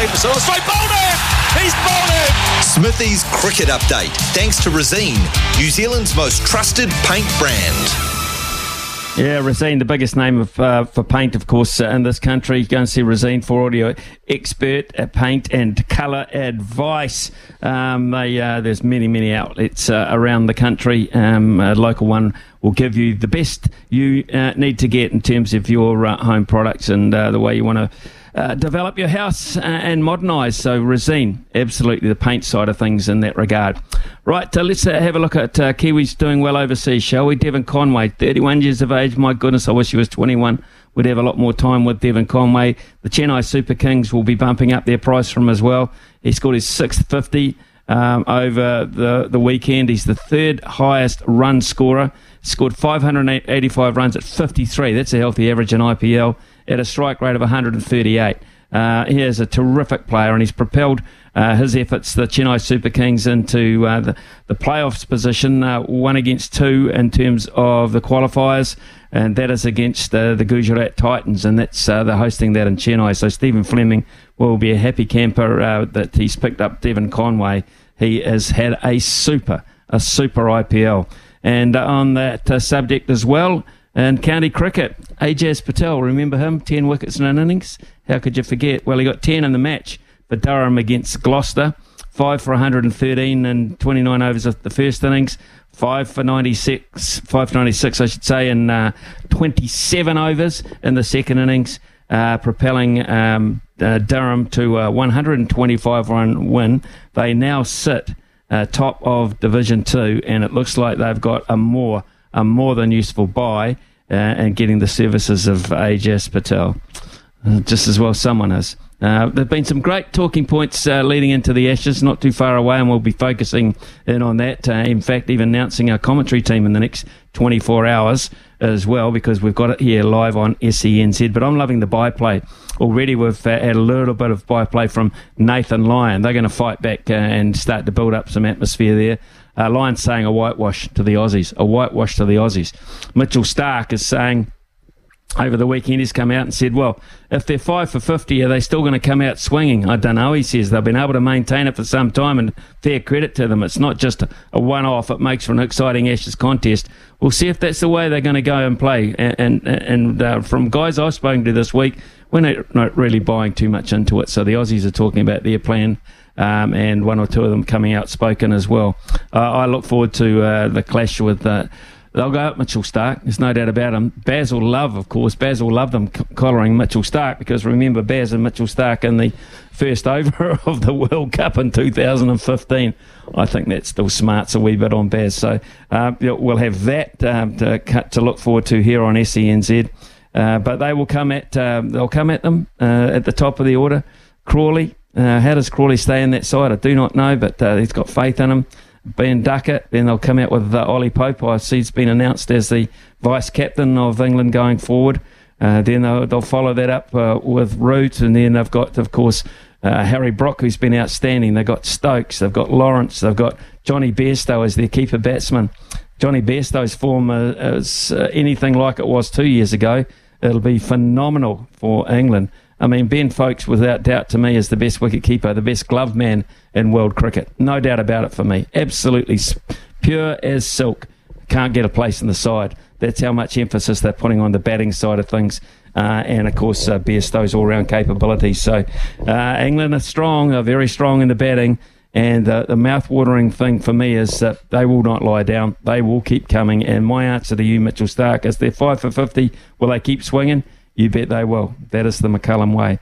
Keepers on the straight, bowled it! He's bowled it! Smithy's cricket update, thanks to Resene, New Zealand's most trusted paint brand. Yeah, Resene, the biggest name of, uh, for paint, of course, uh, in this country. Go and see Resene for audio expert at paint and colour advice. Um, they, uh, there's many, many outlets uh, around the country. Um, a local one will give you the best you uh, need to get in terms of your uh, home products and the way you want to uh, develop your house and modernise. So Resene, absolutely the paint side of things in that regard. Right, uh, let's uh, have a look at uh, Kiwis doing well overseas, shall we? Devon Conway, 31 years of age. My goodness, I wish he was 21. We'd have a lot more time with Devon Conway. The Chennai Super Kings will be bumping up their price from as well. He scored his sixth 50 um, over the, the weekend. He's the third highest run scorer. Scored 585 runs at 53. That's a healthy average in IPL at a strike rate of 138. Uh, he is a terrific player and he's propelled uh, his efforts, the Chennai Super Kings, into uh, the, the playoffs position, uh, one against two in terms of the qualifiers, and that is against uh, the Gujarat Titans, and that's uh, they're hosting that in Chennai. So Stephen Fleming will be a happy camper that he's picked up Devon Conway. He has had a super, a super IPL. And on that subject as well, and county cricket, Ajaz Patel, remember him? 10 wickets in an innings. How could you forget? Well, he got 10 in the match for Durham against Gloucester. 5 for 113 and 29 overs of the first innings. 5 for 96, 5 for 96, I should say, in uh, 27 overs in the second innings, uh, propelling um, uh, Durham to a 125 run win. They now sit uh, top of Division 2, and it looks like they've got a more a more than useful buy uh, and getting the services of Ajaz Patel. Uh, just as well someone has. Uh, there have been some great talking points uh, leading into the Ashes, not too far away, and we'll be focusing in on that. Uh, in fact, even announcing our commentary team in the next 24 hours as well, because we've got it here live on SENZ. But I'm loving the byplay. Already we've uh, had a little bit of byplay from Nathan Lyon. They're going to fight back uh, and start to build up some atmosphere there. Uh, Lyon's saying a whitewash to the Aussies, a whitewash to the Aussies. Mitchell Starc is saying over the weekend he's come out and said, well, if they're five for 50, are they still going to come out swinging? I don't know. He says they've been able to maintain it for some time and fair credit to them. It's not just a, one off. It makes for an exciting Ashes contest. We'll see if that's the way they're going to go and play. And, and, and uh, from guys I've spoken to this week, we're not, really buying too much into it. So the Aussies are talking about their plan um, and one or two of them coming outspoken as well. Uh, I look forward to uh, the clash with. Uh, they'll go up Mitchell Starc. There's no doubt about him. Baz will love, of course. Baz will love them collaring Mitchell Starc because remember Baz and Mitchell Starc in the first over of the World Cup in 2015. I think that still smarts a wee bit on Baz. So uh, we'll have that um, to, to look forward to here on SENZ. Uh, but they will come at um, they'll come at them uh, at the top of the order. Crawley, uh, how does Crawley stay in that side? I do not know, but uh, he's got faith in him. Ben Duckett, then they'll come out with uh, Ollie Pope. I see he's been announced as the vice captain of England going forward. Uh, then they'll, they'll, follow that up uh, with Root, and then they've got, of course, uh, Harry Brook, who's been outstanding. They've got Stokes, they've got Lawrence, they've got Jonny Bairstow as their keeper batsman. Jonny Bairstow's form is anything like it was two years ago. It'll be phenomenal for England. I mean, Ben Foakes, without doubt, to me, is the best wicketkeeper, the best glove man in world cricket. No doubt about it for me. Absolutely pure as silk. Can't get a place in the side. That's how much emphasis they're putting on the batting side of things. Uh, and of course, uh, Bairstow's all round capabilities. So, uh, England are strong, are very strong in the batting. And uh, the mouth-watering thing for me is that they will not lie down. They will keep coming. And my answer to you, Mitchell Starc, is they're five for fifty. Will they keep swinging? You bet they will. That is the McCullum way.